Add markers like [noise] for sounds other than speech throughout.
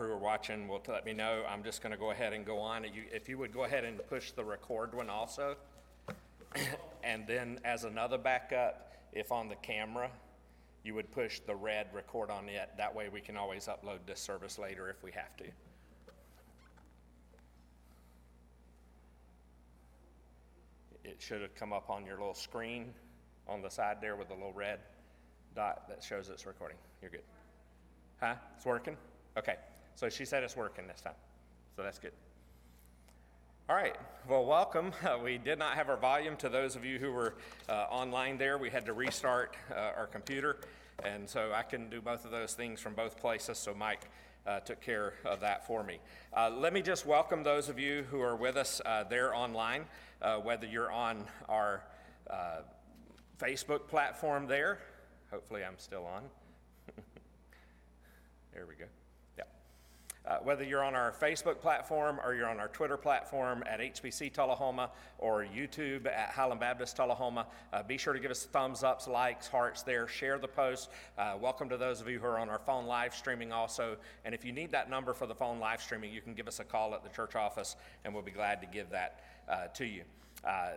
who are watching will let me know. I'm just going to go ahead and go on. If you would go ahead and push the record one also. [coughs] And then as another backup, if on the camera, you would push the red record on it. That way we can always upload this service later if we have to. It should have come up on your little screen on the side there with the little red dot that shows it's recording. You're good. Huh? It's working? Okay. So she said it's working this time. So that's good. All right. Well, welcome. Uh, [laughs] we did not have our volume to those of you who were uh, online there. We had to restart uh, our computer. And so I couldn't do both of those things from both places. So Mike uh, took care of that for me. Uh, let me just welcome those of you who are with us uh, there online, whether you're on our Facebook platform there. Hopefully, I'm still on. [laughs] there we go. Uh, whether you're on our Facebook platform or you're on our Twitter platform at HBC Tullahoma or YouTube at Highland Baptist Tullahoma, uh, be sure to give us thumbs ups, likes, hearts there. Share the post. Uh, welcome to those of you who are on our phone live streaming also. And if you need that number for the phone live streaming, you can give us a call at the church office and we'll be glad to give that uh, to you. Uh,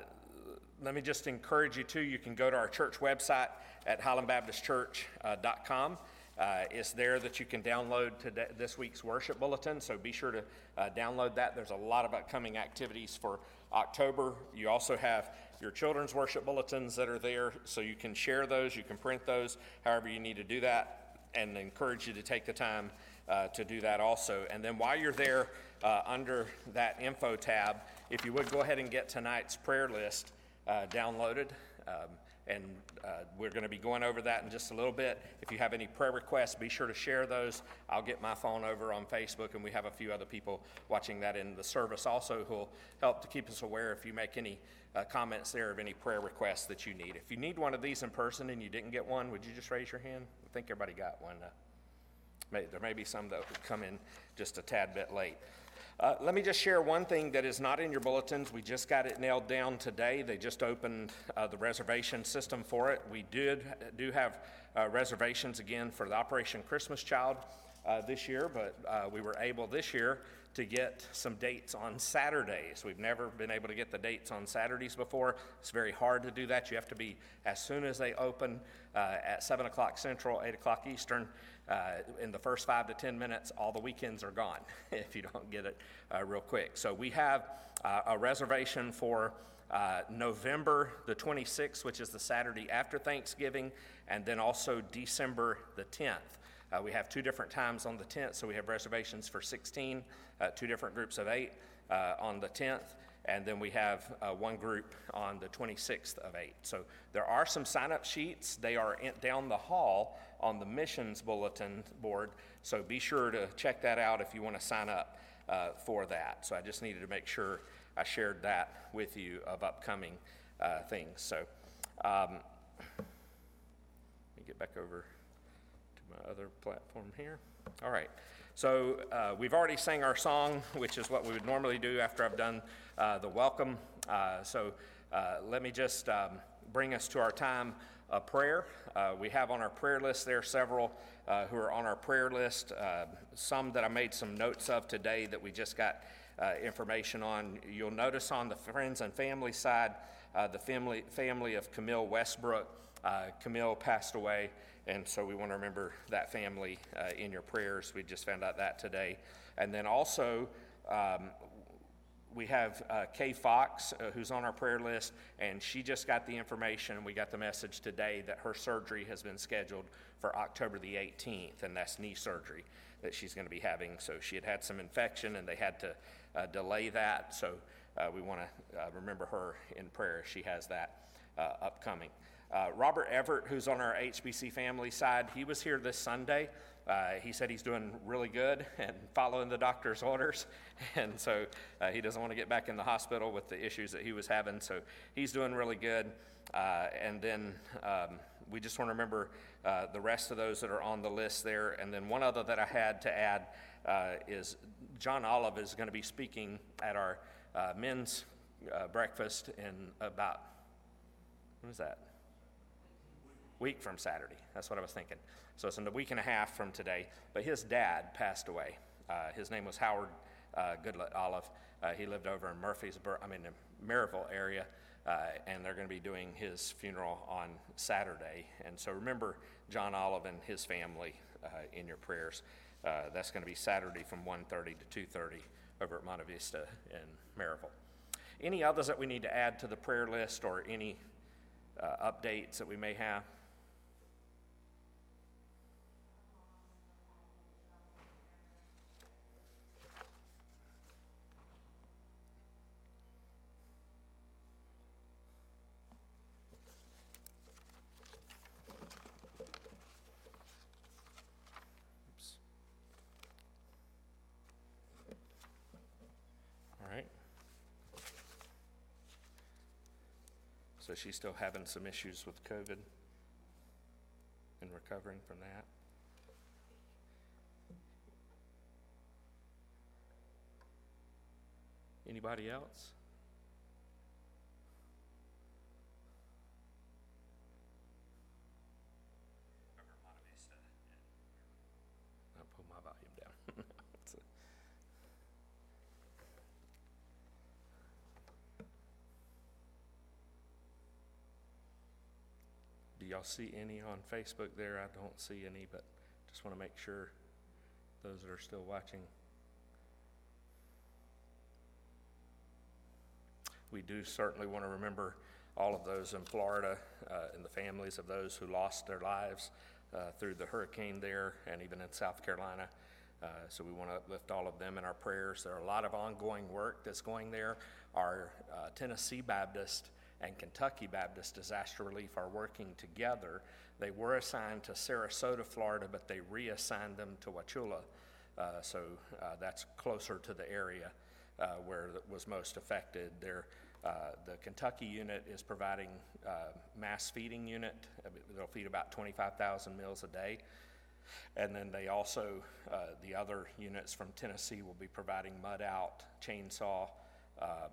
let me just encourage you too. You can go to our church website at highlandbaptistchurch.com. Uh, it's there that you can download today, this week's worship bulletin, so be sure to uh, download that. There's a lot of upcoming activities for October. You also have your children's worship bulletins that are there, so you can share those, you can print those, however you need to do that, and encourage you to take the time uh, to do that also. And then while you're there, uh, under that info tab, if you would go ahead and get tonight's prayer list uh, downloaded. Um, and uh, we're going to be going over that in just a little bit. If you have any prayer requests, be sure to share those. I'll get my phone over on Facebook, and we have a few other people watching that in the service also who will help to keep us aware if you make any uh, comments there of any prayer requests that you need. If you need one of these in person and you didn't get one, would you just raise your hand? I think everybody got one. Uh, may, there may be some that come in just a tad bit late. Uh, let me just share one thing that is not in your bulletins. We just got it nailed down today. They just opened uh, the reservation system for it. We did do have uh, reservations again for the Operation Christmas Child uh, this year, but uh, we were able this year to get some dates on Saturdays. We've never been able to get the dates on Saturdays before. It's very hard to do that. You have to be as soon as they open uh, at 7 o'clock Central, 8 o'clock Eastern. Uh, in the first five to 10 minutes, all the weekends are gone [laughs] if you don't get it uh, real quick. So we have uh, a reservation for uh, November the 26th, which is the Saturday after Thanksgiving, and then also December the 10th. Uh, we have two different times on the 10th, so we have reservations for 16, uh, two different groups of eight on the 10th and then we have uh, one group on the 26th of 8. So there are some sign up sheets. They are in, down the hall on the missions bulletin board, so be sure to check that out if you want to sign up uh, for that. So I just needed to make sure I shared that with you of upcoming uh, things. So um, let me get back over to my other platform here. All right. So uh, we've already sang our song, which is what we would normally do after I've done uh, the welcome. Uh, so uh, let me just um, bring us to our time of prayer. Uh, we have on our prayer list there several uh, who are on our prayer list, some that I made some notes of today that we just got information on. You'll notice on the friends and family side, the family, family of Camille Westbrook. Camille passed away and so we want to remember that family uh, in your prayers. We just found out that today. And then also, um, we have uh, Kay Fox, uh, who's on our prayer list, and she just got the information. We got the message today that her surgery has been scheduled for October the 18th, and that's knee surgery that she's going to be having. So she had had some infection, and they had to uh, delay that. So uh, we want to uh, remember her in prayer. She has that upcoming. Uh, Robert Everett, who's on our HBC family side, he was here this Sunday. Uh, he said he's doing really good [laughs] and following the doctor's orders. [laughs] And so uh, he doesn't want to get back in the hospital with the issues that he was having. So he's doing really good. Uh, and then um, we just want to remember uh, the rest of those that are on the list there. And then one other that I had to add uh, is John Olive is going to be speaking at our men's breakfast in about, when is that? Week from Saturday. That's what I was thinking. So it's in a week and a half from today. But his dad passed away. Uh, his name was Howard uh, Goodlet Olive. Uh, he lived over in Murfreesboro, I mean, in Maryville area, uh, and they're going to be doing his funeral on Saturday. And so remember John Olive and his family uh, in your prayers. Uh, that's going to be Saturday from 1:30 to 2:30 over at Monte Vista in Maryville. Any others that we need to add to the prayer list or any updates that we may have? Oops. All right. So she's still having some issues with COVID and recovering from that. Anybody else? I'll put my volume down. It's a- Do y'all see any on Facebook there? I don't see any, but just want to make sure those that are still watching. We do certainly want to remember all of those in Florida uh, and the families of those who lost their lives uh, through the hurricane there and even in South Carolina. Uh, So we want to uplift all of them in our prayers. There are a lot of ongoing work that's going there. Our uh, Tennessee Baptist and Kentucky Baptist Disaster Relief are working together. They were assigned to Sarasota, Florida, but they reassigned them to Wauchula. Uh, So uh, that's closer to the area uh, where it was most affected. There, uh, the Kentucky unit is providing uh, mass feeding unit. Uh, They'll feed about 25,000 meals a day. And then they also, the other units from Tennessee will be providing mud out, chainsaw um,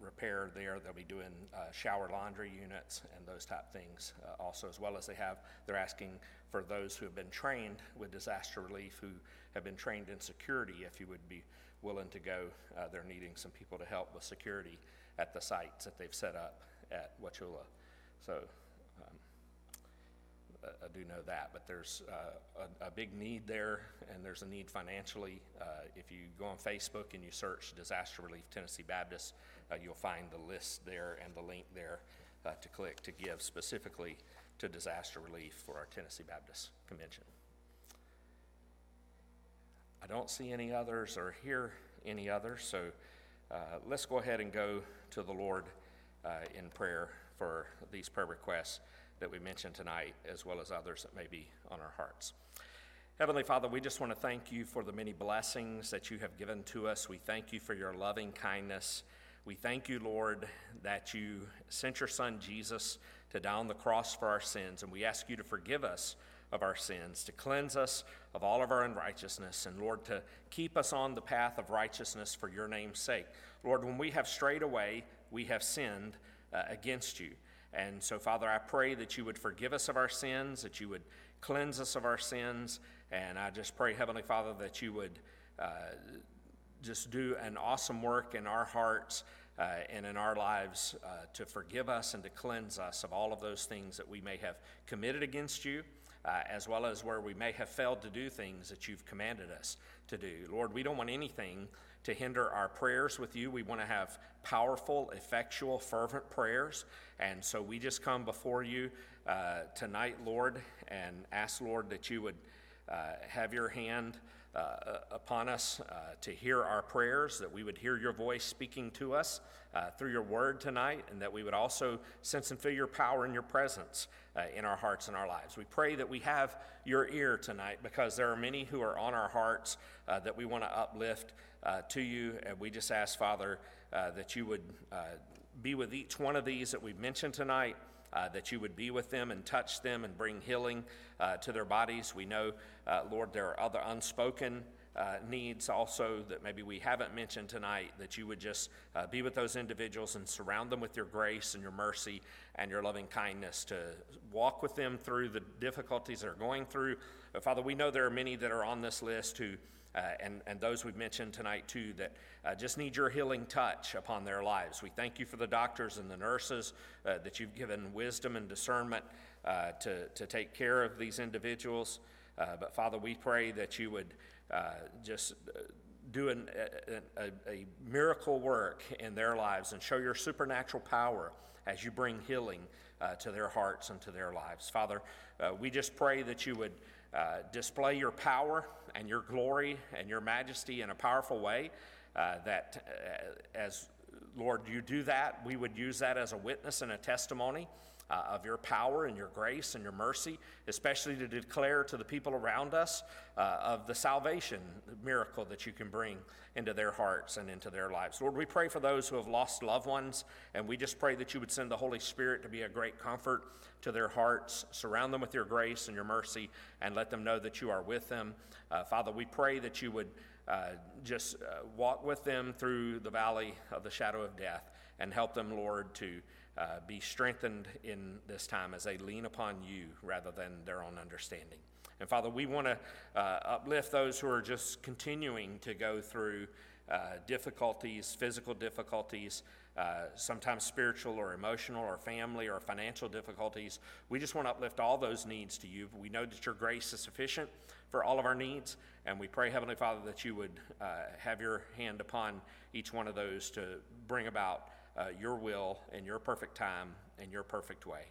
repair there. They'll be doing uh, shower laundry units and those type things uh, also, as well as they have, they're asking for those who have been trained with disaster relief, who have been trained in security, if you would be willing to go. Uh, They're needing some people to help with security at the sites that they've set up at Wauchula. So um, I do know that, but there's uh, a, a big need there, and there's a need financially. Uh, If you go on Facebook and you search Disaster Relief Tennessee Baptist, uh, you'll find the list there and the link there uh, to click to give specifically to disaster relief for our Tennessee Baptist Convention. I don't see any others or hear any others, so uh, let's go ahead and go to the Lord uh, in prayer for these prayer requests that we mentioned tonight, as well as others that may be on our hearts. Heavenly Father, we just want to thank you for the many blessings that you have given to us. We thank you for your loving kindness. We thank you, Lord, that you sent your Son Jesus to die on the cross for our sins, and we ask you to forgive us of our sins, to cleanse us of all of our unrighteousness, and Lord, to keep us on the path of righteousness for your name's sake. Lord, when we have strayed away, we have sinned uh, against you. And so, Father, I pray that you would forgive us of our sins, that you would cleanse us of our sins, and I just pray, Heavenly Father, that you would uh, just do an awesome work in our hearts uh, and in our lives uh, to forgive us and to cleanse us of all of those things that we may have committed against you, uh, as well as where we may have failed to do things that you've commanded us to do. Lord, we don't want anything to hinder our prayers with you. We want to have powerful, effectual, fervent prayers. And so we just come before you uh, tonight, Lord, and ask, Lord, that you would uh, have your hand uh, upon us uh, to hear our prayers, that we would hear your voice speaking to us uh, through your word tonight, and that we would also sense and feel your power and your presence uh, in our hearts and our lives. We pray that we have your ear tonight because there are many who are on our hearts uh, that we want to uplift uh, to you, and we just ask, Father, uh, that you would uh, be with each one of these that we've mentioned tonight. Uh, that you would be with them and touch them and bring healing uh, to their bodies. We know, uh, Lord, there are other unspoken uh, needs also that maybe we haven't mentioned tonight, that you would just uh, be with those individuals and surround them with your grace and your mercy and your loving kindness to walk with them through the difficulties they're going through. But Father, we know there are many that are on this list who and, and those we've mentioned tonight too that uh, just need your healing touch upon their lives. We thank you for the doctors and the nurses uh, that you've given wisdom and discernment uh, to, to take care of these individuals. Uh, but Father, we pray that you would just do an, a, a, a miracle work in their lives and show your supernatural power as you bring healing uh, to their hearts and to their lives. Father, uh, we just pray that you would uh, display your power and your glory and your majesty in a powerful way. Uh, that uh, as Lord, you do that, we would use that as a witness and a testimony uh, of your power and your grace and your mercy, especially to declare to the people around us uh, of the salvation miracle that you can bring into their hearts and into their lives. Lord, we pray for those who have lost loved ones, and we just pray that you would send the Holy Spirit to be a great comfort to their hearts. Surround them with your grace and your mercy, and let them know that you are with them. Uh, Father, we pray that you would. Uh, just uh, walk with them through the valley of the shadow of death and help them, Lord, to uh, be strengthened in this time as they lean upon you rather than their own understanding. And Father, we want to uh, uplift those who are just continuing to go through uh, difficulties, physical difficulties, uh, sometimes spiritual or emotional or family or financial difficulties. We just want to uplift all those needs to you. We know that your grace is sufficient for all of our needs, and we pray, Heavenly Father, that you would uh, have your hand upon each one of those to bring about uh, your will in your perfect time in your perfect way.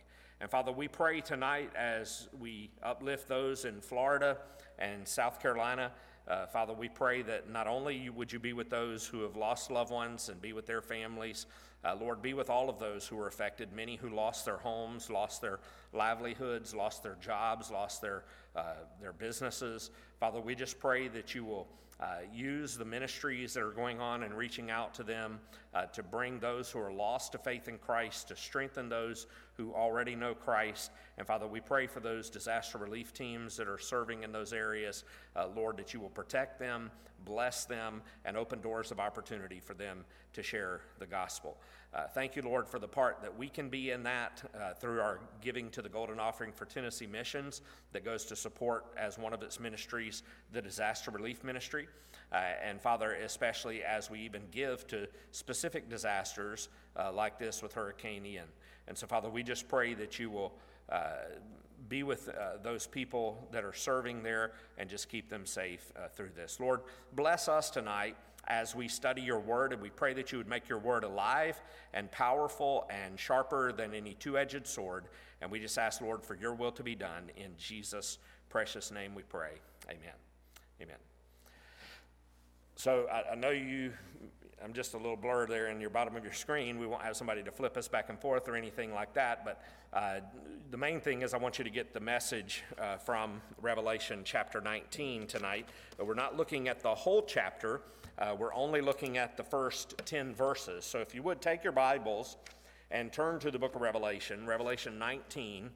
And Father, we pray tonight as we uplift those in Florida and South Carolina. Uh, Father, we pray that not only would you be with those who have lost loved ones and be with their families, uh, Lord, be with all of those who are affected, many who lost their homes, lost their livelihoods, lost their jobs, lost their, uh, their businesses. Father, we just pray that you will uh, use the ministries that are going on and reaching out to them uh, to bring those who are lost to faith in Christ, to strengthen those who already know Christ. And Father, we pray for those disaster relief teams that are serving in those areas. Uh, Lord, that you will protect them, bless them, and open doors of opportunity for them to share the gospel. Uh, thank you, Lord, for the part that we can be in that uh, through our giving to the Golden Offering for Tennessee Missions that goes to support, as one of its ministries, the disaster relief ministry. Uh, and Father, especially as we even give to specific disasters uh, like this with Hurricane Ian. And so, Father, we just pray that you will uh, be with uh, those people that are serving there and just keep them safe through this. Lord, bless us tonight as we study your word, and we pray that you would make your word alive and powerful and sharper than any two edged sword. And we just ask, Lord, for your will to be done. In Jesus' precious name we pray. Amen. Amen. So I, I know you, I'm just a little blur there in your bottom of your screen. We won't have somebody to flip us back and forth or anything like that. But uh, the main thing is I want you to get the message uh, from Revelation chapter 19 tonight. But we're not looking at the whole chapter. Uh, we're only looking at the first 10 verses. So if you would take your Bibles and turn to the book of Revelation, Revelation 19,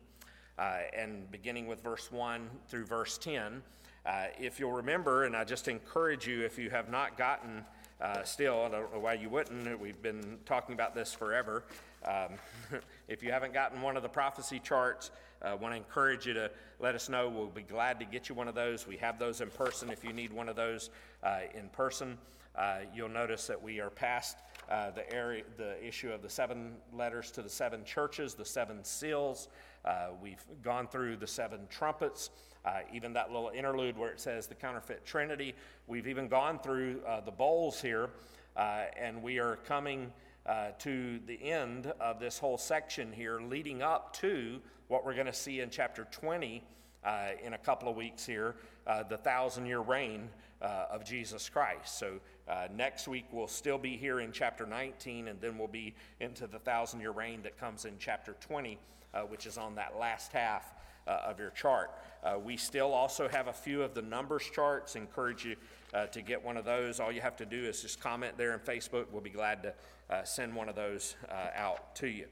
uh, and beginning with verse 1 through verse 10. Uh, if you'll remember, and I just encourage you, if you have not gotten uh, still, I don't know why you wouldn't, we've been talking about this forever. Um, [laughs] if you haven't gotten one of the prophecy charts, I uh, want to encourage you to let us know. We'll be glad to get you one of those. We have those in person if you need one of those uh, in person. Uh, you'll notice that we are past uh, the area, the issue of the seven letters to the seven churches, the seven seals. Uh, we've gone through the seven trumpets, uh, even that little interlude where it says the counterfeit Trinity. We've even gone through uh, the bowls here, and we are coming to the end of this whole section here, leading up to what we're going to see in chapter 20 in a couple of weeks here, the thousand year reign uh, of Jesus Christ. So uh, next week we'll still be here in chapter 19, and then we'll be into the thousand year reign that comes in chapter 20, uh, which is on that last half uh, of your chart. Uh, we still also have a few of the numbers charts. Encourage you uh, to get one of those. All you have to do is just comment there in Facebook. We'll be glad to send one of those out to you.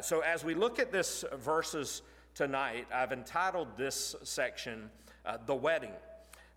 so as we look at this verses tonight, I've entitled this section "The Wedding."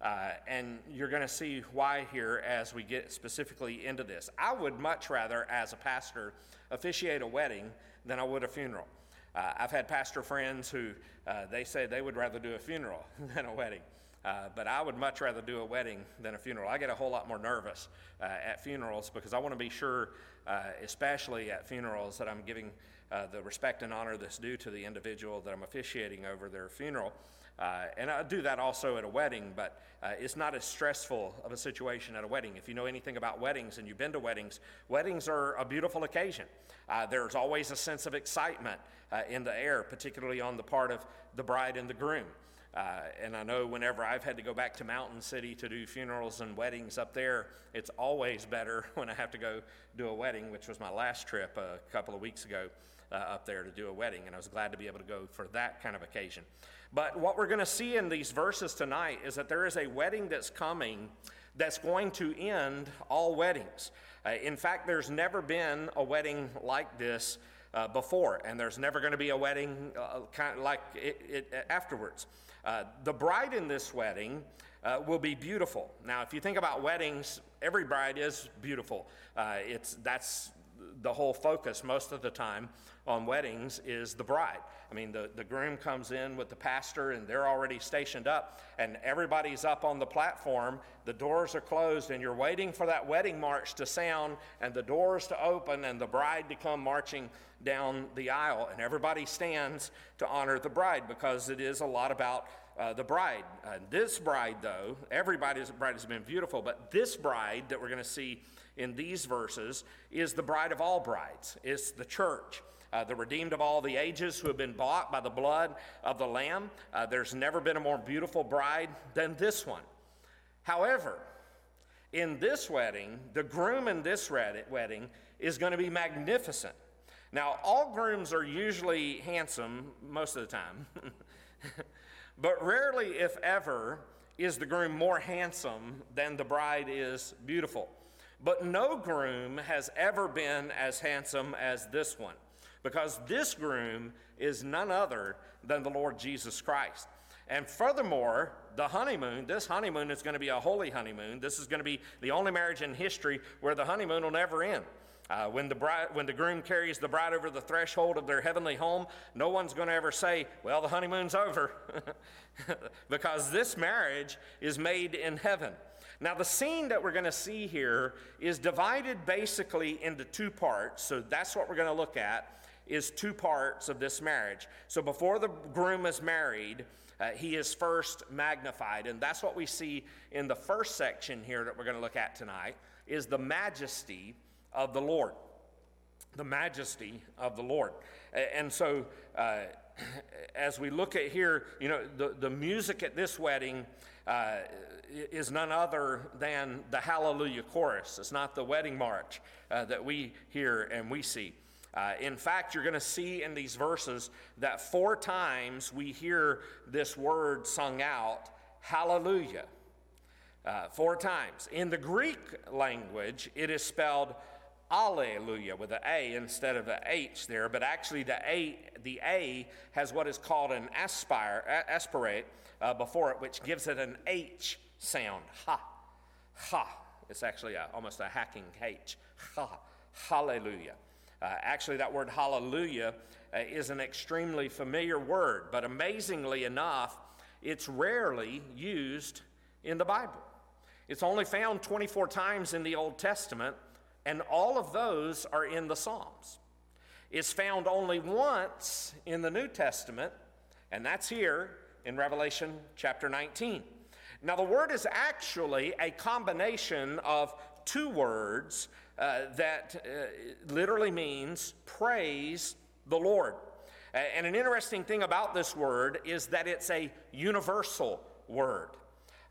Uh, and you're going to see why here as we get specifically into this. I would much rather, as a pastor, officiate a wedding than I would a funeral. Uh, I've had pastor friends who uh, they say they would rather do a funeral [laughs] than a wedding. Uh, but I would much rather do a wedding than a funeral. I get a whole lot more nervous uh, at funerals because I want to be sure, uh, especially at funerals, that I'm giving uh, the respect and honor that's due to the individual that I'm officiating over their funeral. Uh, and I do that also at a wedding, but uh, it's not as stressful of a situation at a wedding. If you know anything about weddings and you've been to weddings, weddings are a beautiful occasion. Uh, there's always a sense of excitement uh, in the air, particularly on the part of the bride and the groom. Uh, and I know whenever I've had to go back to Mountain City to do funerals and weddings up there, it's always better [laughs] when I have to go do a wedding, which was my last trip a couple of weeks ago uh, up there to do a wedding. And I was glad to be able to go for that kind of occasion. But what we're going to see in these verses tonight is that there is a wedding that's coming that's going to end all weddings. Uh, in fact, there's never been a wedding like this uh, before, and there's never going to be a wedding uh, kind of like it, it afterwards. Uh, the bride in this wedding uh, will be beautiful. Now, if you think about weddings, every bride is beautiful. Uh, it's that's the whole focus most of the time on weddings is the bride. I mean, the, the groom comes in with the pastor and they're already stationed up, and everybody's up on the platform. The doors are closed, and you're waiting for that wedding march to sound and the doors to open and the bride to come marching down the aisle. And everybody stands to honor the bride because it is a lot about uh, the bride. Uh, this bride, though, everybody's bride has been beautiful, but this bride that we're going to see in these verses is the bride of all brides, it's the church. Uh, the redeemed of all the ages who have been bought by the blood of the Lamb. Uh, there's never been a more beautiful bride than this one. However, in this wedding, the groom in this wedding is going to be magnificent. Now, all grooms are usually handsome most of the time, [laughs] but rarely, if ever, is the groom more handsome than the bride is beautiful. But no groom has ever been as handsome as this one, because this groom is none other than the Lord Jesus Christ. And furthermore, the honeymoon, this honeymoon is going to be a holy honeymoon. This is going to be the only marriage in history where the honeymoon will never end. Uh, when, the bride, when the groom carries the bride over the threshold of their heavenly home, no one's going to ever say, Well, the honeymoon's over, [laughs] because this marriage is made in heaven. Now, the scene that we're going to see here is divided basically into two parts. So that's what we're going to look at is two parts of this marriage. So before the groom is married, uh, he is first magnified, and that's what we see in the first section here that we're going to look at tonight is the majesty of the Lord. The majesty of the Lord. And so, uh, [clears throat] as we look at here, you know, the, the music at this wedding uh, is none other than the Hallelujah chorus. It's not the wedding march uh, that we hear and we see. Uh, in fact, you're going to see in these verses that four times we hear this word sung out, Hallelujah. Uh, four times. In the Greek language, it is spelled Alleluia with an A instead of the H there, but actually the A, the A has what is called an aspire, aspirate uh, before it, which gives it an H sound. Ha. Ha. It's actually a, almost a hacking H. Ha. Hallelujah. Uh, actually, that word hallelujah uh, is an extremely familiar word, but amazingly enough, it's rarely used in the Bible. It's only found 24 times in the Old Testament, and all of those are in the Psalms. It's found only once in the New Testament, and that's here in Revelation chapter 19. Now, the word is actually a combination of two words uh, that uh, literally means praise the Lord. And an interesting thing about this word is that it's a universal word.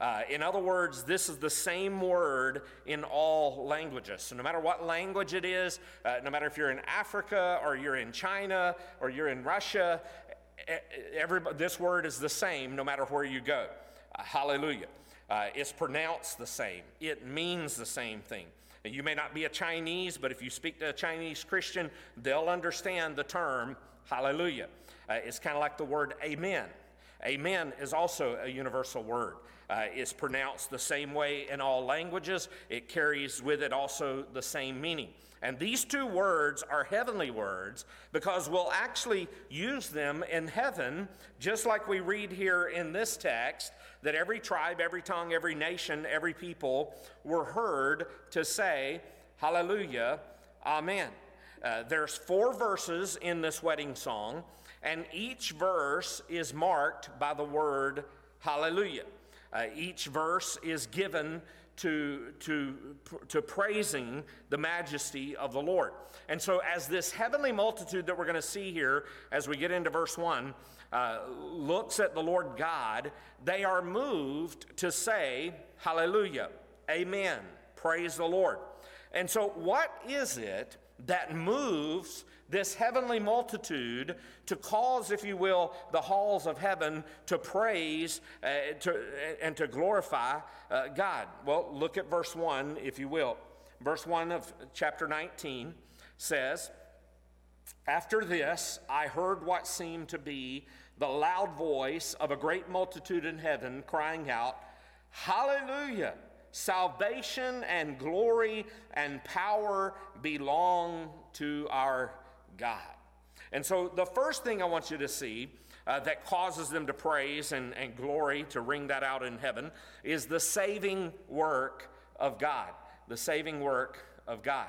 Uh, in other words, this is the same word in all languages. So, no matter what language it is, uh, no matter if you're in Africa or you're in China or you're in Russia, this word is the same no matter where you go. Uh, hallelujah. Uh, it's pronounced the same, it means the same thing. You may not be a Chinese, but if you speak to a Chinese Christian, they'll understand the term hallelujah. Uh, it's kind of like the word amen. Amen is also a universal word. Uh, is pronounced the same way in all languages. It carries with it also the same meaning. And these two words are heavenly words because we'll actually use them in heaven, just like we read here in this text that every tribe, every tongue, every nation, every people were heard to say, Hallelujah, Amen. Uh, there's four verses in this wedding song, and each verse is marked by the word Hallelujah. Uh, each verse is given to, to, to praising the majesty of the Lord. And so, as this heavenly multitude that we're going to see here as we get into verse 1 uh, looks at the Lord God, they are moved to say, Hallelujah, Amen, praise the Lord. And so, what is it that moves this heavenly multitude to cause, if you will, the halls of heaven to praise uh, to, and to glorify uh, God? Well, look at verse 1, if you will. Verse 1 of chapter 19 says, After this, I heard what seemed to be the loud voice of a great multitude in heaven crying out, Hallelujah! Salvation and glory and power belong to our God. And so, the first thing I want you to see uh, that causes them to praise and, and glory to ring that out in heaven is the saving work of God. The saving work of God.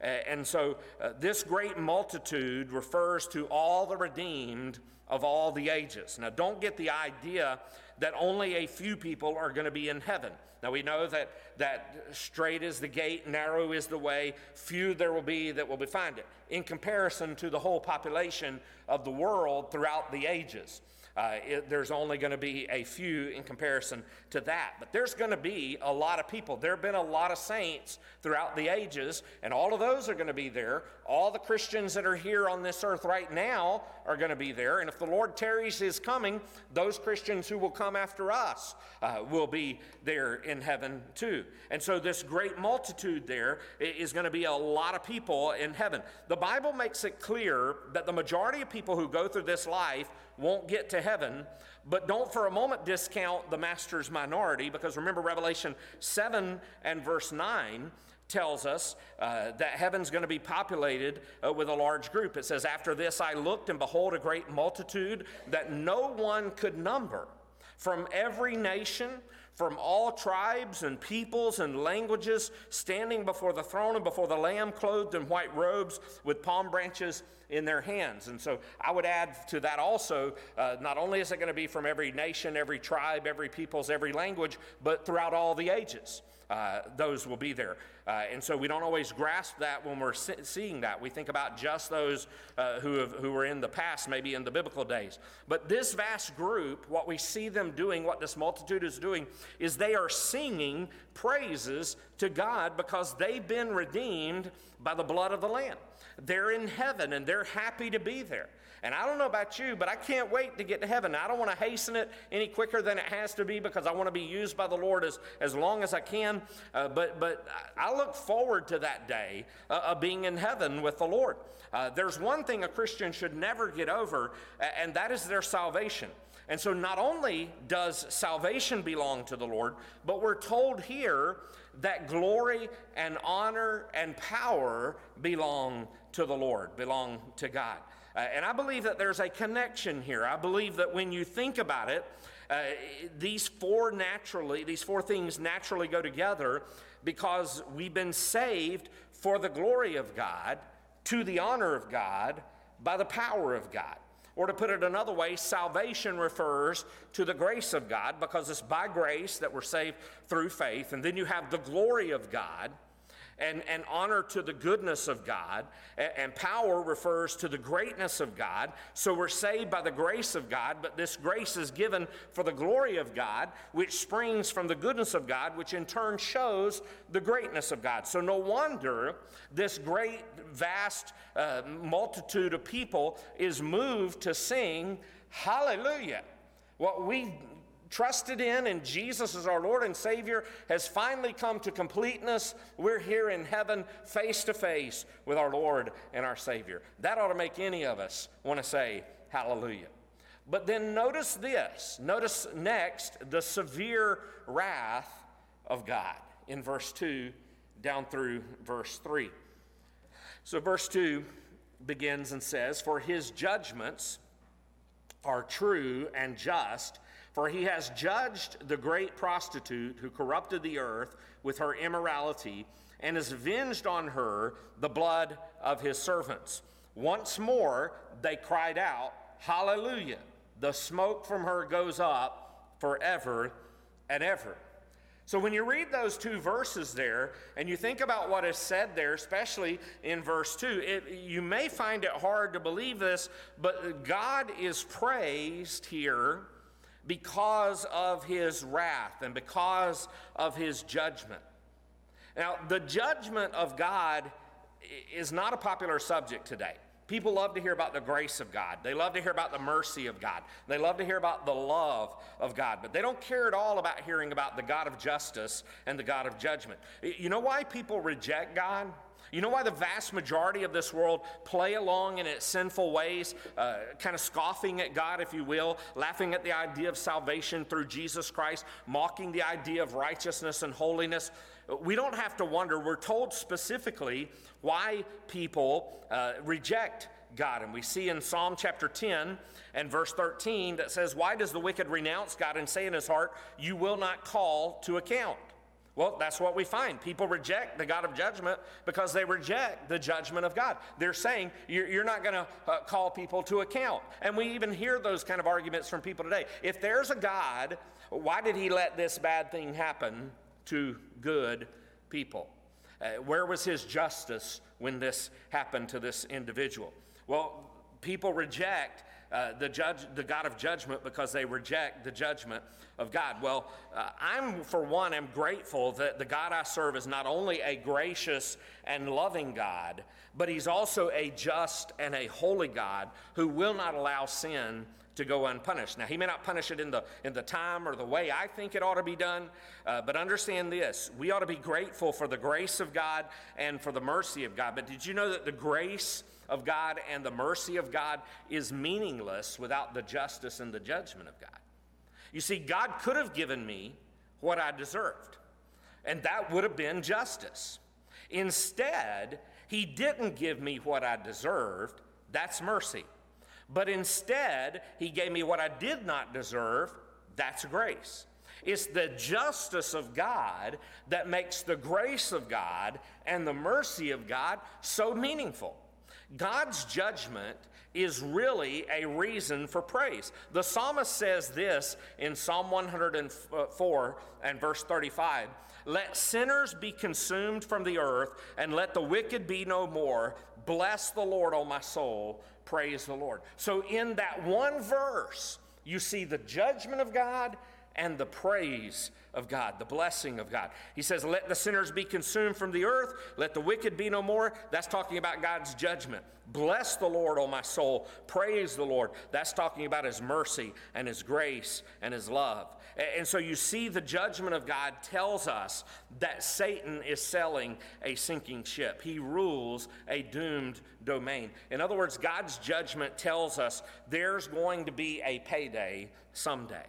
Uh, and so, uh, this great multitude refers to all the redeemed of all the ages. Now, don't get the idea that only a few people are going to be in heaven. Now we know that, that straight is the gate, narrow is the way, few there will be that will be find it, in comparison to the whole population of the world throughout the ages. Uh, it, there's only going to be a few in comparison to that. But there's going to be a lot of people. There have been a lot of saints throughout the ages, and all of those are going to be there. All the Christians that are here on this earth right now are going to be there. And if the Lord tarries his coming, those Christians who will come after us uh, will be there in heaven too. And so, this great multitude there is going to be a lot of people in heaven. The Bible makes it clear that the majority of people who go through this life won't get to heaven. But don't for a moment discount the master's minority because remember, Revelation 7 and verse 9 tells us uh, that heaven's going to be populated uh, with a large group. It says, After this I looked, and behold, a great multitude that no one could number from every nation from all tribes and peoples and languages, standing before the throne and before the Lamb, clothed in white robes with palm branches in their hands. And so I would add to that also, uh, not only is it going to be from every nation, every tribe, every peoples, every language, but throughout all the ages. Uh, those will be there. Uh, and so we don't always grasp that when we're seeing that. We think about just those uh, who, have, who were in the past, maybe in the biblical days. But this vast group, what we see them doing, what this multitude is doing, is they are singing praises to God because they've been redeemed by the blood of the Lamb. They're in heaven and they're happy to be there. And I don't know about you, but I can't wait to get to heaven. I don't want to hasten it any quicker than it has to be because I want to be used by the Lord as, as long as I can. Uh, but, but I look forward to that day uh, of being in heaven with the Lord. Uh, there's one thing a Christian should never get over, and that is their salvation. And so, not only does salvation belong to the Lord, but we're told here that glory and honor and power belong to the Lord, belong to God. Uh, and I believe that there's a connection here. I believe that when you think about it, uh, these four naturally, these four things naturally go together because we've been saved for the glory of God, to the honor of God, by the power of God. Or to put it another way, salvation refers to the grace of God because it's by grace that we're saved through faith. And then you have the glory of God and, and honor to the goodness of God, and, power refers to the greatness of God. So we're saved by the grace of God, but this grace is given for the glory of God, which springs from the goodness of God, which in turn shows the greatness of God. So no wonder this great, vast uh, multitude of people is moved to sing hallelujah. What we trusted in and Jesus as our Lord and Savior has finally come to completeness. We're here in heaven face to face with our Lord and our Savior. That ought to make any of us want to say hallelujah. But then notice this. Notice next the severe wrath of God in verse 2 down through verse 3. So, verse 2 begins and says, For his judgments are true and just, for he has judged the great prostitute who corrupted the earth with her immorality and has avenged on her the blood of his servants. Once more they cried out, Hallelujah! The smoke from her goes up forever and ever. So when you read those two verses there and you think about what is said there, especially in verse 2, it, you may find it hard to believe this, but God is praised here because of his wrath and because of his judgment. Now, the judgment of God is not a popular subject today. People love to hear about the grace of God. They love to hear about the mercy of God. They love to hear about the love of God, but they don't care at all about hearing about the God of justice and the God of judgment. You know why people reject God? You know why the vast majority of this world play along in its sinful ways, uh, kind of scoffing at God, if you will, laughing at the idea of salvation through Jesus Christ, mocking the idea of righteousness and holiness? We don't have to wonder. We're told specifically why people uh, reject God. And we see in Psalm chapter 10 and verse 13 that says, Why does the wicked renounce God and say in his heart, You will not call to account? Well, that's what we find. People reject the God of judgment because they reject the judgment of God. They're saying you're, not going to uh, call people to account. And we even hear those kind of arguments from people today. If there's a God, why did he let this bad thing happen to good people? Uh, where was his justice when this happened to this individual? Well, people reject uh, the, judge, the God of judgment because they reject the judgment of God. Well, uh, I'm, for one, am grateful that the God I serve is not only a gracious and loving God, but He's also a just and a holy God who will not allow sin to go unpunished. Now, he may not punish it in the, in the time or the way I think it ought to be done, uh, but understand this we ought to be grateful for the grace of God and for the mercy of God. But did you know that the grace of God and the mercy of God is meaningless without the justice and the judgment of God? You see, God could have given me what I deserved, and that would have been justice. Instead, He didn't give me what I deserved. That's mercy. But instead, he gave me what I did not deserve. That's grace. It's the justice of God that makes the grace of God and the mercy of God so meaningful. God's judgment is really a reason for praise. The psalmist says this in Psalm 104 and verse 35 Let sinners be consumed from the earth, and let the wicked be no more. Bless the Lord, O my soul. Praise the Lord. So, in that one verse, you see the judgment of God and the praise of God, the blessing of God. He says, Let the sinners be consumed from the earth, let the wicked be no more. That's talking about God's judgment. Bless the Lord, O my soul. Praise the Lord. That's talking about His mercy and His grace and His love. And so you see, the judgment of God tells us that Satan is selling a sinking ship. He rules a doomed domain. In other words, God's judgment tells us there's going to be a payday someday.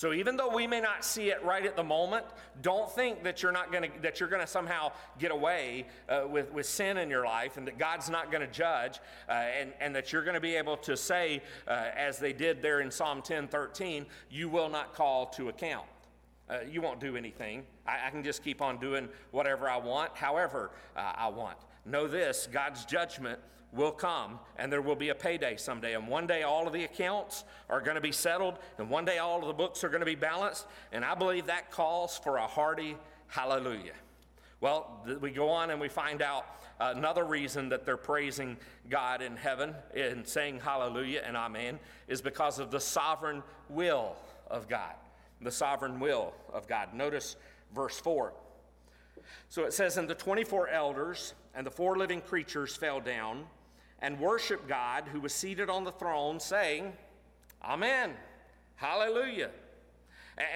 So even though we may not see it right at the moment, don't think that you're not going to that you're going to somehow get away uh, with with sin in your life, and that God's not going to judge, uh, and and that you're going to be able to say, uh, as they did there in Psalm 10:13, you will not call to account. Uh, you won't do anything. I, I, can just keep on doing whatever I want, however uh, I want. Know this: God's judgment will come and there will be a payday someday. And one day all of the accounts are going to be settled, and one day all of the books are going to be balanced. And I believe that calls for a hearty hallelujah. Well, th- we go on and we find out another reason that they're praising God in heaven and saying hallelujah and amen is because of the sovereign will of God. The sovereign will of God. Notice verse 4. So it says, And the 24 elders and the four living creatures fell down and worship God who was seated on the throne, saying, Amen, Hallelujah.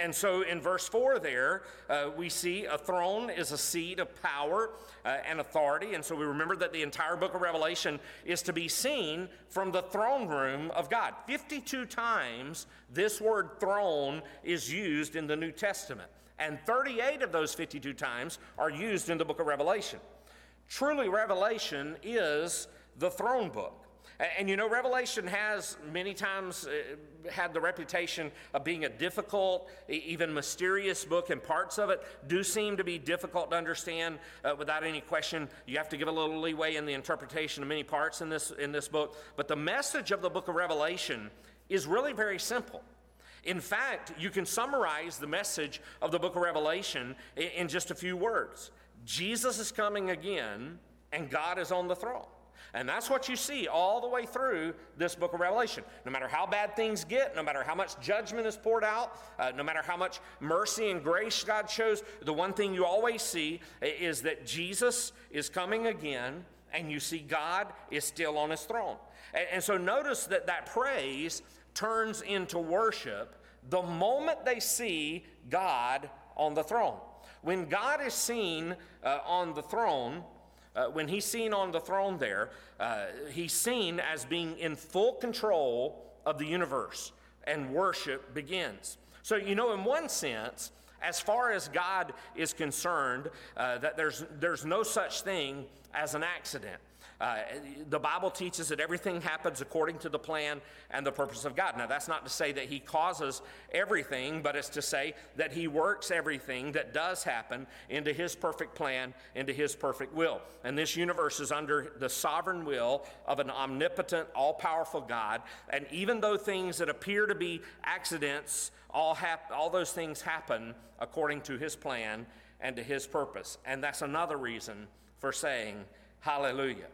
And so in verse 4 there, uh, we see a throne is a seat of power uh, and authority. And so we remember that the entire book of Revelation is to be seen from the throne room of God. 52 times this word throne is used in the New Testament, and 38 of those 52 times are used in the book of Revelation. Truly, Revelation is the throne book. And, you know, Revelation has many times uh, had the reputation of being a difficult, even mysterious book, and parts of it do seem to be difficult to understand uh, without any question. You have to give a little leeway in the interpretation of many parts in this, in this book. But the message of the book of Revelation is really very simple. In fact, you can summarize the message of the book of Revelation in, in just a few words Jesus is coming again, and God is on the throne. And that's what you see all the way through this book of Revelation. No matter how bad things get, no matter how much judgment is poured out, uh, no matter how much mercy and grace God shows, the one thing you always see is that Jesus is coming again, and you see God is still on his throne. And, and so notice that that praise turns into worship the moment they see God on the throne. When God is seen uh, on the throne, uh, when he's seen on the throne there, uh, he's seen as being in full control of the universe, and worship begins. So, you know, in one sense, as far as God is concerned, uh, that there's, there's no such thing as an accident. Uh, the Bible teaches that everything happens according to the plan and the purpose of God. Now, that's not to say that He causes everything, but it's to say that He works everything that does happen into His perfect plan, into His perfect will. And this universe is under the sovereign will of an omnipotent, all powerful God. And even though things that appear to be accidents, all, hap- all those things happen according to His plan and to His purpose. And that's another reason for saying, Hallelujah.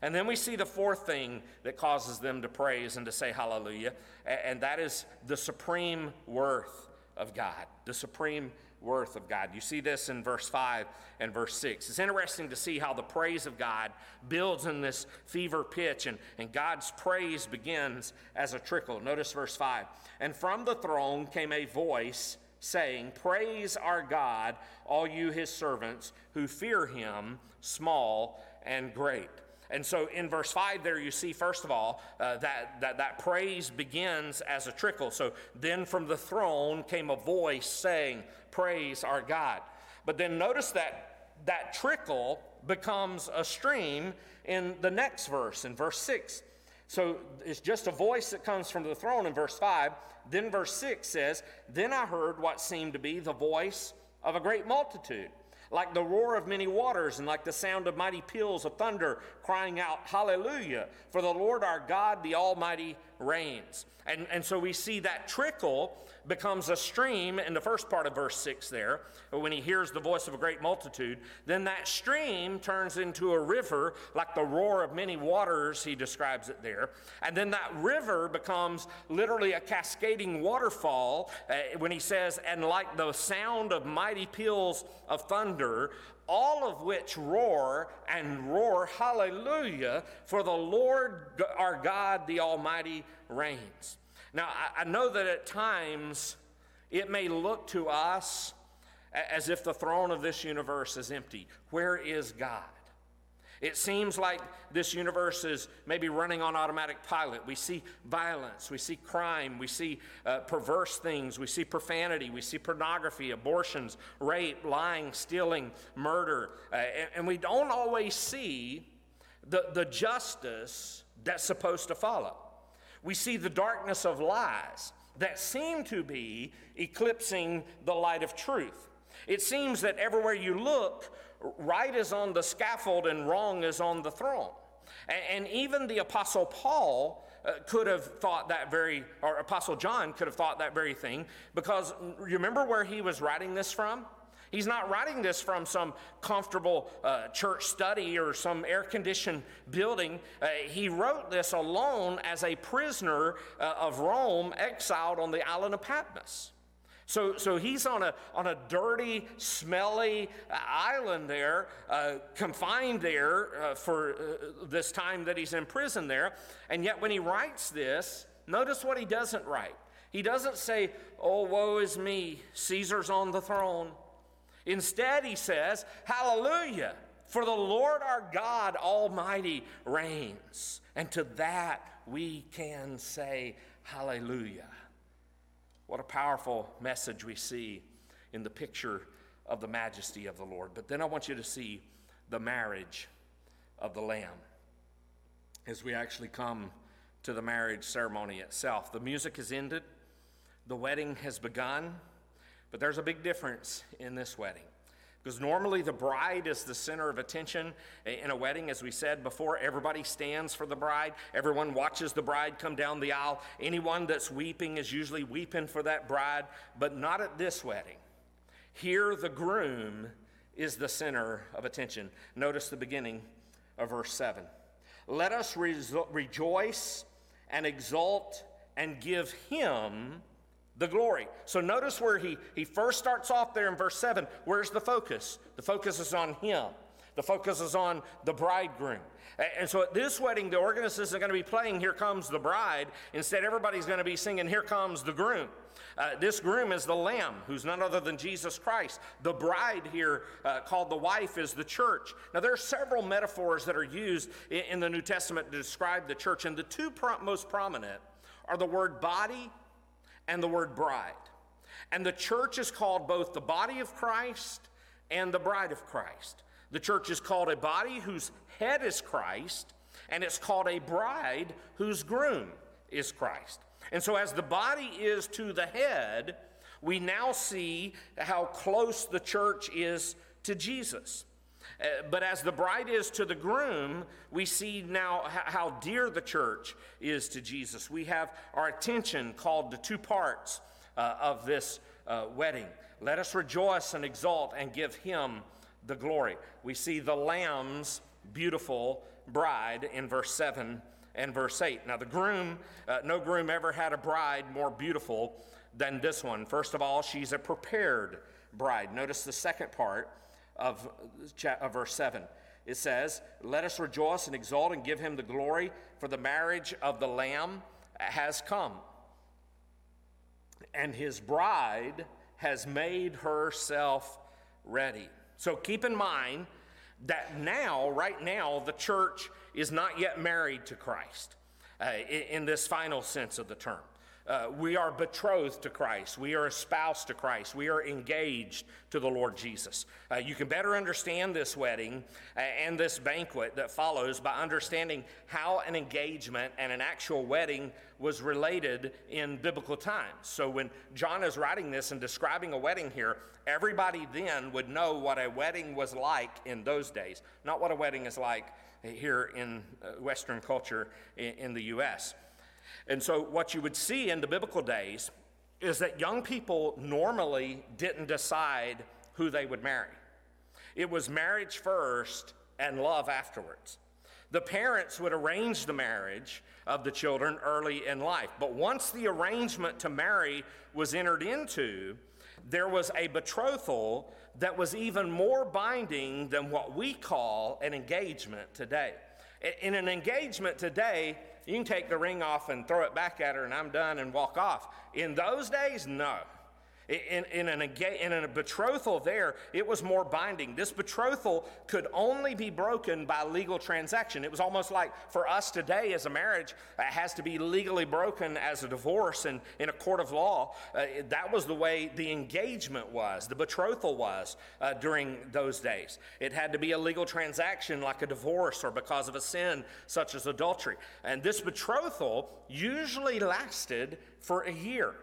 And then we see the fourth thing that causes them to praise and to say hallelujah, and that is the supreme worth of God. The supreme worth of God. You see this in verse 5 and verse 6. It's interesting to see how the praise of God builds in this fever pitch, and, and God's praise begins as a trickle. Notice verse 5. And from the throne came a voice saying, Praise our God, all you his servants who fear him, small and great. And so in verse 5 there you see, first of all, uh, that, that, that praise begins as a trickle. So then from the throne came a voice saying, Praise our God. But then notice that that trickle becomes a stream in the next verse, in verse 6. So it's just a voice that comes from the throne in verse 5. Then verse 6 says, Then I heard what seemed to be the voice of a great multitude like the roar of many waters and like the sound of mighty peals of thunder, crying out, Hallelujah, for the Lord our God, the Almighty, reigns. And, and so we see that trickle becomes a stream in the first part of verse 6 there, when he hears the voice of a great multitude. Then that stream turns into a river, like the roar of many waters, he describes it there. And then that river becomes literally a cascading waterfall uh, when he says, and like the sound of mighty peals of thunder, all of which roar and roar, hallelujah, for the Lord our God, the Almighty, reigns. Now, I, know that at times it may look to us as if the throne of this universe is empty. Where is God? It seems like this universe is maybe running on automatic pilot. We see violence, we see crime, we see uh, perverse things, we see profanity, we see pornography, abortions, rape, lying, stealing, murder. Uh, and, and we don't always see the, the justice that's supposed to follow we see the darkness of lies that seem to be eclipsing the light of truth. It seems that everywhere you look, right is on the scaffold and wrong is on the throne. And, even the Apostle Paul uh, could have thought that very, or Apostle John could have thought that very thing, because you remember where he was writing this from? He's not writing this from some comfortable uh, church study or some air conditioned building. Uh, he wrote this alone as a prisoner uh, of Rome, exiled on the island of Patmos. So, so he's on a, on a dirty, smelly uh, island there, uh, confined there uh, for this time that he's in prison there. And yet, when he writes this, notice what he doesn't write. He doesn't say, Oh, woe is me, Caesar's on the throne. Instead, he says, Hallelujah, for the Lord our God Almighty reigns. And to that we can say, Hallelujah. What a powerful message we see in the picture of the majesty of the Lord. But then I want you to see the marriage of the Lamb as we actually come to the marriage ceremony itself. The music has ended, the wedding has begun, but there's a big difference in this wedding. Because normally the bride is the center of attention in a wedding. As we said before, everybody stands for the bride. Everyone watches the bride come down the aisle. Anyone that's weeping is usually weeping for that bride, but not at this wedding. Here, the groom is the center of attention. Notice the beginning of verse 7. Let us re- rejoice and exult and give him the glory. So notice where he, he first starts off there in verse 7. Where's the focus? The focus is on him, the focus is on the bridegroom. And so at this wedding, the organist isn't going to be playing Here Comes the Bride. Instead, everybody's going to be singing Here Comes the Groom. Uh, this groom is the Lamb, who's none other than Jesus Christ. The bride here, uh, called the wife, is the church. Now, there are several metaphors that are used in, in the New Testament to describe the church, and the two pro- most prominent are the word body and the word bride. And the church is called both the body of Christ and the bride of Christ. The church is called a body whose head is Christ, and it's called a bride whose groom is Christ. And so, as the body is to the head, we now see how close the church is to Jesus. Uh, but as the bride is to the groom, we see now how dear the church is to Jesus. We have our attention called to two parts uh, of this uh, wedding. Let us rejoice and exult and give him the glory. We see the Lamb's beautiful bride in verse 7 and verse 8. Now, the groom, uh, no groom ever had a bride more beautiful than this one. First of all, she's a prepared bride. Notice the second part of, of verse 7. It says, Let us rejoice and exult and give him the glory, for the marriage of the Lamb has come. And his bride has made herself ready. So keep in mind that now, right now, the church is not yet married to Christ uh, in, in this final sense of the term. Uh, we are betrothed to Christ. We are espoused to Christ. We are engaged to the Lord Jesus. Uh, you can better understand this wedding uh, and this banquet that follows by understanding how an engagement and an actual wedding was related in biblical times. So when John is writing this and describing a wedding here, everybody then would know what a wedding was like in those days, not what a wedding is like here in uh, Western culture in, in the U.S. And so, what you would see in the biblical days is that young people normally didn't decide who they would marry. It was marriage first and love afterwards. The parents would arrange the marriage of the children early in life. But once the arrangement to marry was entered into, there was a betrothal that was even more binding than what we call an engagement today. In an engagement today, you can take the ring off and throw it back at her and I'm done and walk off. In those days, no. In, in, an, in a betrothal, there, it was more binding. This betrothal could only be broken by legal transaction. It was almost like for us today, as a marriage, it has to be legally broken as a divorce and in a court of law. Uh, that was the way the engagement was, the betrothal was uh, during those days. It had to be a legal transaction like a divorce or because of a sin such as adultery. And this betrothal usually lasted for a year.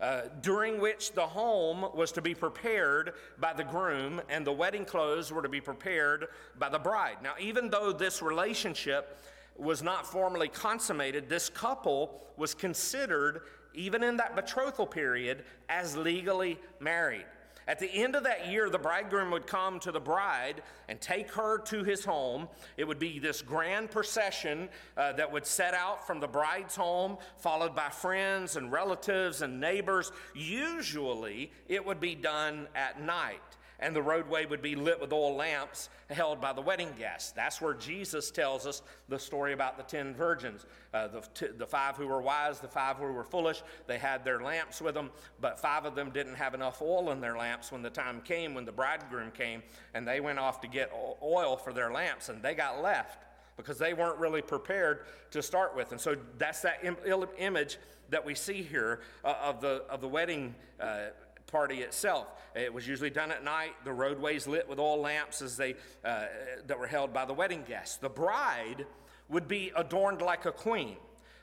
Uh, during which the home was to be prepared by the groom and the wedding clothes were to be prepared by the bride. Now, even though this relationship was not formally consummated, this couple was considered, even in that betrothal period, as legally married. At the end of that year, the bridegroom would come to the bride and take her to his home. It would be this grand procession uh, that would set out from the bride's home, followed by friends and relatives and neighbors. Usually, it would be done at night. And the roadway would be lit with oil lamps held by the wedding guests. That's where Jesus tells us the story about the ten virgins. Uh, the, t- the five who were wise, the five who were foolish, they had their lamps with them, but five of them didn't have enough oil in their lamps when the time came, when the bridegroom came, and they went off to get oil for their lamps, and they got left because they weren't really prepared to start with. And so that's that Im- image that we see here uh, of, the, of the wedding. Uh, party itself. It was usually done at night. The roadways lit with oil lamps as they uh, that were held by the wedding guests. The bride would be adorned like a queen.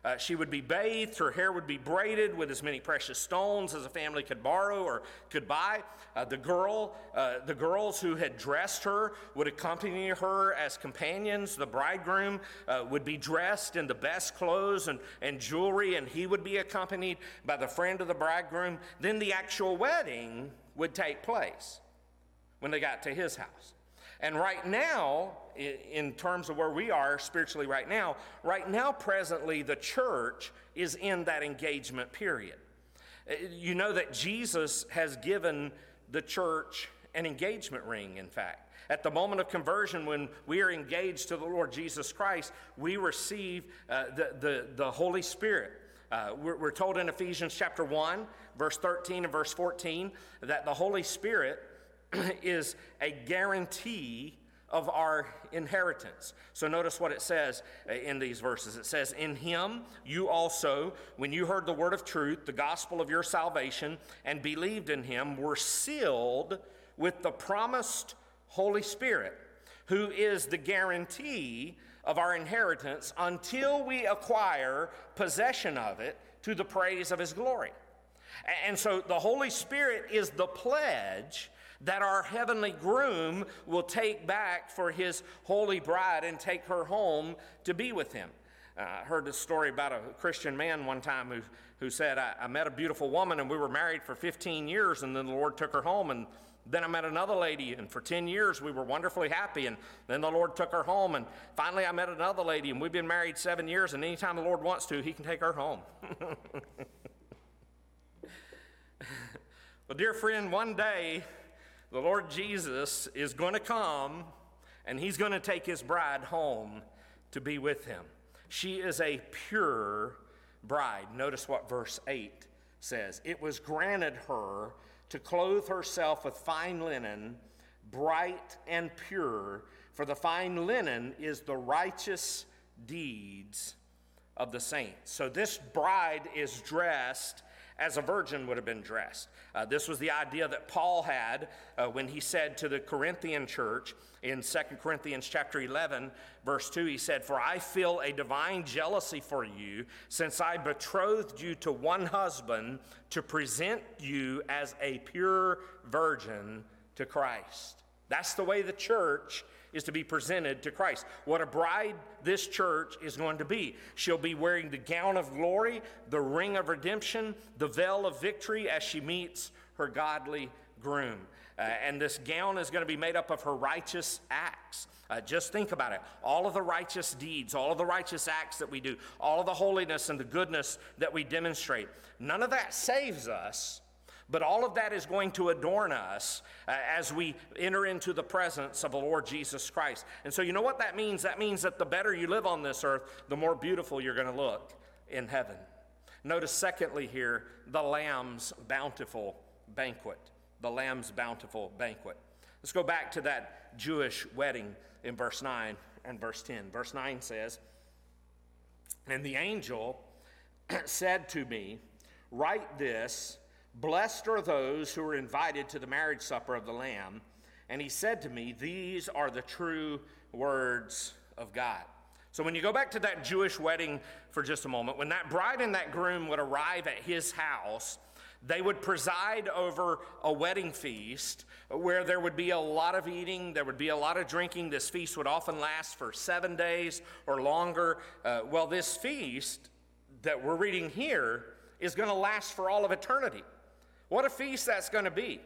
Uh, she would be bathed, her hair would be braided with as many precious stones as a family could borrow or could buy. Uh, the girl, uh, the girls who had dressed her would accompany her as companions. The bridegroom uh, would be dressed in the best clothes and, and jewelry, and he would be accompanied by the friend of the bridegroom. Then the actual wedding would take place when they got to his house. And right now, in terms of where we are spiritually right now, right now, presently, the church is in that engagement period. Uh, you know that Jesus has given the church an engagement ring, in fact. At the moment of conversion, when we are engaged to the Lord Jesus Christ, we receive uh, the, the, the Holy Spirit. Uh, we're, we're told in Ephesians chapter 1, verse 13 and verse 14, that the Holy Spirit [clears throat] is a guarantee of our inheritance. So notice what it says uh, in these verses. It says, In him you also, when you heard the word of truth, the gospel of your salvation, and believed in him, were sealed with the promised Holy Spirit, who is the guarantee of our inheritance until we acquire possession of it to the praise of his glory. And so the Holy Spirit is the pledge that our heavenly groom will take back for his holy bride and take her home to be with him. Uh, I heard this story about a Christian man one time who, who said, I, I met a beautiful woman and we were married for 15 years, and then the Lord took her home. And then I met another lady, and for 10 years we were wonderfully happy. And then the Lord took her home. And finally, I met another lady, and we've been married seven years. And anytime the Lord wants to, He can take her home. [laughs] well, dear friend, one day the Lord Jesus is going to come and he's going to take his bride home to be with him. She is a pure bride. Notice what verse 8 says it was granted her to clothe herself with fine linen, bright and pure, for the fine linen is the righteous deeds of the saints. So this bride is dressed as a virgin would have been dressed. Uh, this was the idea that Paul had uh, when he said to the Corinthian church in 2 Corinthians chapter 11, verse 2, he said, For I feel a divine jealousy for you, since I betrothed you to one husband to present you as a pure virgin to Christ. That's the way the church is to be presented to Christ. What a bride this church is going to be. She'll be wearing the gown of glory, the ring of redemption, the veil of victory as she meets her godly groom. Uh, and this gown is going to be made up of her righteous acts. Uh, just think about it. All of the righteous deeds, all of the righteous acts that we do, all of the holiness and the goodness that we demonstrate, none of that saves us but all of that is going to adorn us uh, as we enter into the presence of the Lord Jesus Christ. And so, you know what that means? That means that the better you live on this earth, the more beautiful you're going to look in heaven. Notice, secondly, here, the Lamb's bountiful banquet. The Lamb's bountiful banquet. Let's go back to that Jewish wedding in verse 9 and verse 10. Verse 9 says, And the angel [clears throat] said to me, Write this Blessed are those who are invited to the marriage supper of the Lamb. And he said to me, These are the true words of God. So when you go back to that Jewish wedding for just a moment, when that bride and that groom would arrive at his house, they would preside over a wedding feast where there would be a lot of eating, there would be a lot of drinking. This feast would often last for seven days or longer. Uh, well, this feast that we're reading here is going to last for all of eternity. What a feast that's going to be.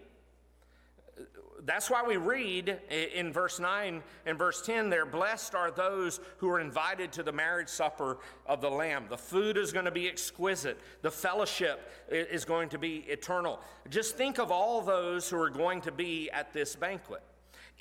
that's why we read in verse 9 and verse 10 there, blessed are those who are invited to the marriage supper of the Lamb. The food is going to be exquisite, the fellowship is going to be eternal. Just think of all those who are going to be at this banquet.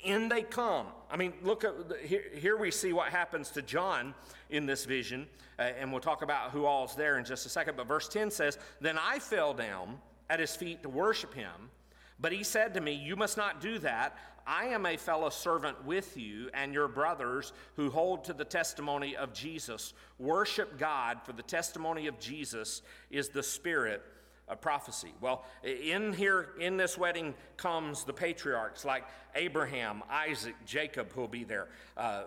In they come. I mean, look at here, here we see what happens to John in this vision, uh, and we'll talk about who all's there in just a second. But verse 10 says, Then I fell down at his feet to worship him. But he said to me, You must not do that. I am a fellow servant with you and your brothers who hold to the testimony of Jesus. Worship God, for the testimony of Jesus is the spirit of prophecy. Well, in here, in this wedding comes the patriarchs like Abraham, Isaac, Jacob, who will be there. Uh,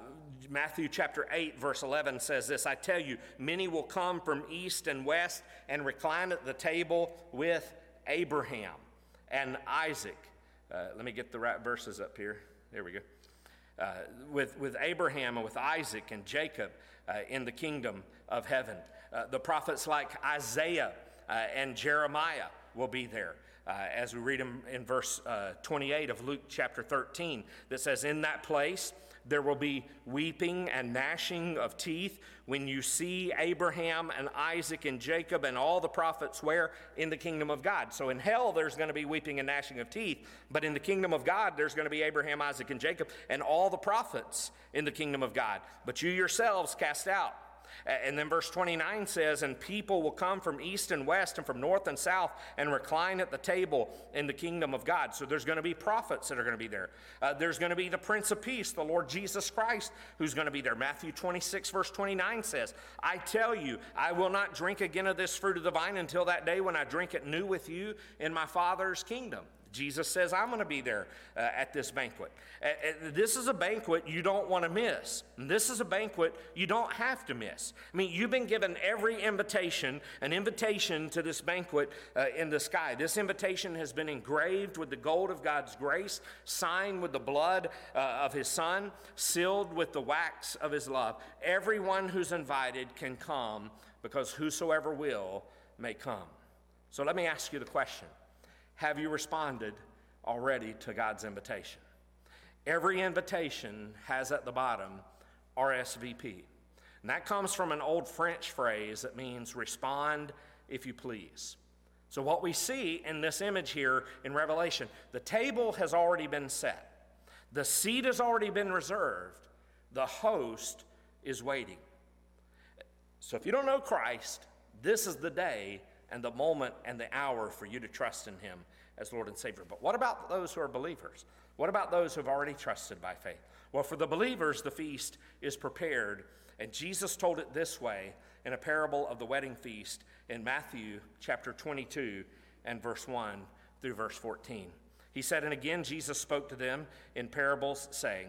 Matthew chapter 8, verse 11 says this I tell you, many will come from east and west and recline at the table with Abraham and Isaac. Uh, let me get the right verses up here. There we go. Uh, with, with Abraham and with Isaac and Jacob uh, in the kingdom of heaven. Uh, the prophets like Isaiah uh, and Jeremiah will be there. Uh, as we read them in verse 28 of Luke chapter 13, that says, In that place there will be weeping and gnashing of teeth when you see Abraham and Isaac and Jacob and all the prophets where in the kingdom of God. So in hell, there's going to be weeping and gnashing of teeth, but in the kingdom of God, there's going to be Abraham, Isaac, and Jacob and all the prophets in the kingdom of God. But you yourselves cast out. And then verse 29 says, And people will come from east and west and from north and south and recline at the table in the kingdom of God. So there's going to be prophets that are going to be there. Uh, there's going to be the Prince of Peace, the Lord Jesus Christ, who's going to be there. Matthew 26, verse 29 says, I tell you, I will not drink again of this fruit of the vine until that day when I drink it new with you in my Father's kingdom. Jesus says, I'm going to be there uh, at this banquet. Uh, this is a banquet you don't want to miss. This is a banquet you don't have to miss. I mean, you've been given every invitation, an invitation to this banquet uh, in the sky. This invitation has been engraved with the gold of God's grace, signed with the blood uh, of his Son, sealed with the wax of his love. Everyone who's invited can come because whosoever will may come. So let me ask you the question have you responded already to God's invitation? Every invitation has at the bottom RSVP. And that comes from an old French phrase that means respond if you please. So, what we see in this image here in Revelation, the table has already been set, the seat has already been reserved, the host is waiting. So, if you don't know Christ, this is the day and the moment and the hour for you to trust in Him as Lord and Savior. But what about those who are believers? What about those who have already trusted by faith? Well, for the believers, the feast is prepared, and Jesus told it this way in a parable of the wedding feast in Matthew chapter 22 and verse 1 through verse 14. He said, And again, Jesus spoke to them in parables, saying,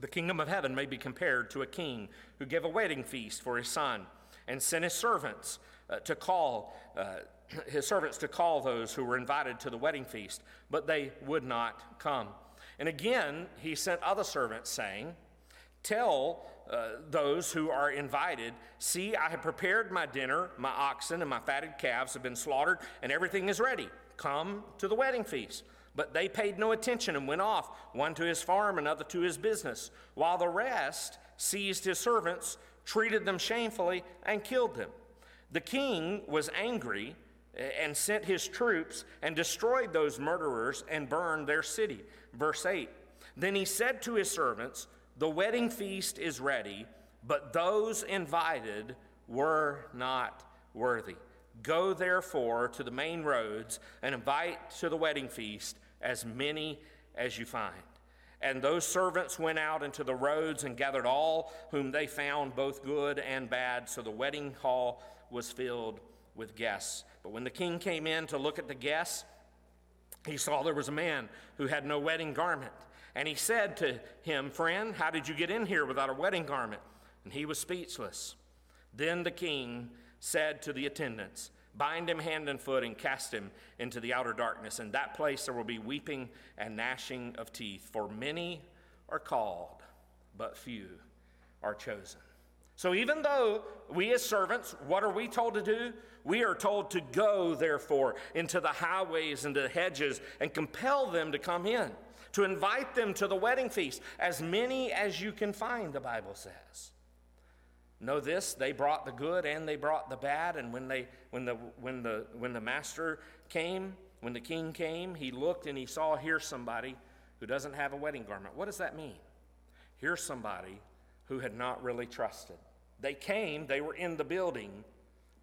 The kingdom of heaven may be compared to a king who gave a wedding feast for his son and sent his servants uh, to call uh, [clears throat] his servants to call those who were invited to the wedding feast, but they would not come. And again, he sent other servants, saying, Tell uh, those who are invited, See, I have prepared my dinner, my oxen and my fatted calves have been slaughtered, and everything is ready. Come to the wedding feast. But they paid no attention and went off, one to his farm, another to his business, while the rest seized his servants, treated them shamefully, and killed them. The king was angry and sent his troops and destroyed those murderers and burned their city. Verse 8 Then he said to his servants, The wedding feast is ready, but those invited were not worthy. Go therefore to the main roads and invite to the wedding feast as many as you find. And those servants went out into the roads and gathered all whom they found, both good and bad. So the wedding hall was filled with guests. But when the king came in to look at the guests, he saw there was a man who had no wedding garment. And he said to him, Friend, how did you get in here without a wedding garment? And he was speechless. Then the king said to the attendants, Bind him hand and foot and cast him into the outer darkness. In that place there will be weeping and gnashing of teeth, for many are called, but few are chosen. So even though we as servants, what are we told to do? We are told to go, therefore, into the highways and the hedges and compel them to come in, to invite them to the wedding feast, as many as you can find, the Bible says. Know this, they brought the good and they brought the bad, and when, they, when, the, when, the, when the master came, when the king came, he looked and he saw, here's somebody who doesn't have a wedding garment. What does that mean? Here's somebody who had not really trusted. They came, they were in the building,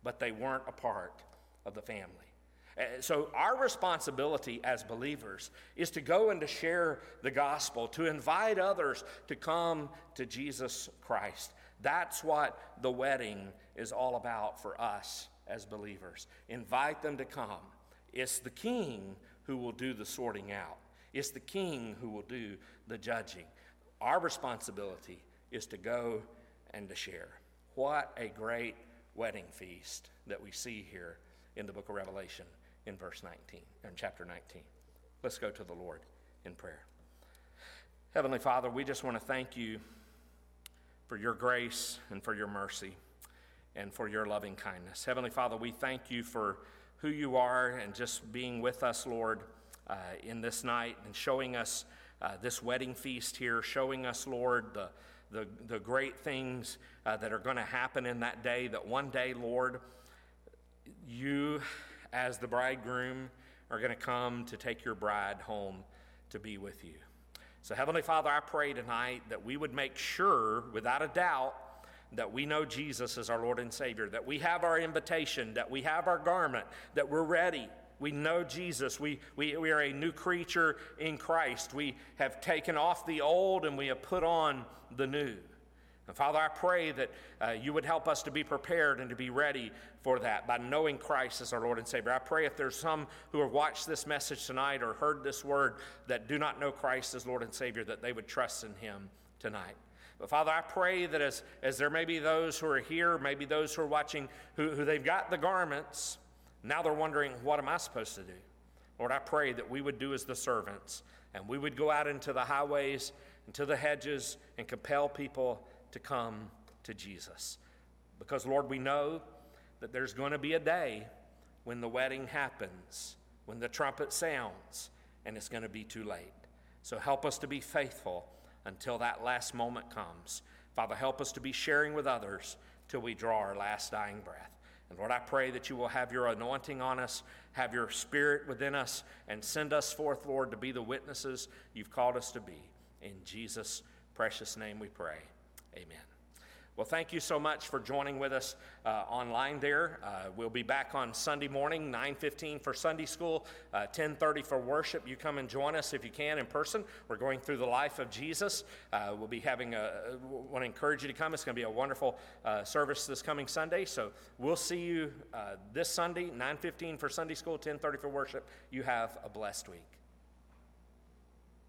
but they weren't a part of the family. Uh, so, our responsibility as believers is to go and to share the gospel, to invite others to come to Jesus Christ. That's what the wedding is all about for us as believers. Invite them to come. It's the king who will do the sorting out, it's the king who will do the judging. Our responsibility is to go and to share. What a great wedding feast that we see here in the book of Revelation in verse 19, in chapter 19. Let's go to the Lord in prayer. Heavenly Father, we just want to thank you for your grace and for your mercy and for your loving kindness. Heavenly Father, we thank you for who you are and just being with us, Lord, uh, in this night and showing us uh, this wedding feast here, showing us, Lord, the, the, the great things uh, that are going to happen in that day. That one day, Lord, you, as the bridegroom, are going to come to take your bride home to be with you. So, Heavenly Father, I pray tonight that we would make sure, without a doubt, that we know Jesus as our Lord and Savior, that we have our invitation, that we have our garment, that we're ready. We know Jesus. We, we, we are a new creature in Christ. We have taken off the old and we have put on the new. And Father, I pray that uh, you would help us to be prepared and to be ready for that by knowing Christ as our Lord and Savior. I pray if there's some who have watched this message tonight or heard this word that do not know Christ as Lord and Savior, that they would trust in Him tonight. But Father, I pray that as, as there may be those who are here, maybe those who are watching, who, who they've got the garments, now they're wondering, what am I supposed to do? Lord, I pray that we would do as the servants and we would go out into the highways, into the hedges, and compel people to come to Jesus. Because, Lord, we know that there's going to be a day when the wedding happens, when the trumpet sounds, and it's going to be too late. So help us to be faithful until that last moment comes. Father, help us to be sharing with others till we draw our last dying breath. And Lord, I pray that you will have your anointing on us, have your spirit within us, and send us forth, Lord, to be the witnesses you've called us to be. In Jesus' precious name we pray. Amen. Well, thank you so much for joining with us uh, online there. Uh, we'll be back on Sunday morning, 9.15 for Sunday school, uh, 10.30 for worship. You come and join us if you can in person. We're going through the life of Jesus. Uh, we'll be having a, want to encourage you to come. It's going to be a wonderful uh, service this coming Sunday. So we'll see you uh, this Sunday, 9.15 for Sunday school, 10.30 for worship. You have a blessed week.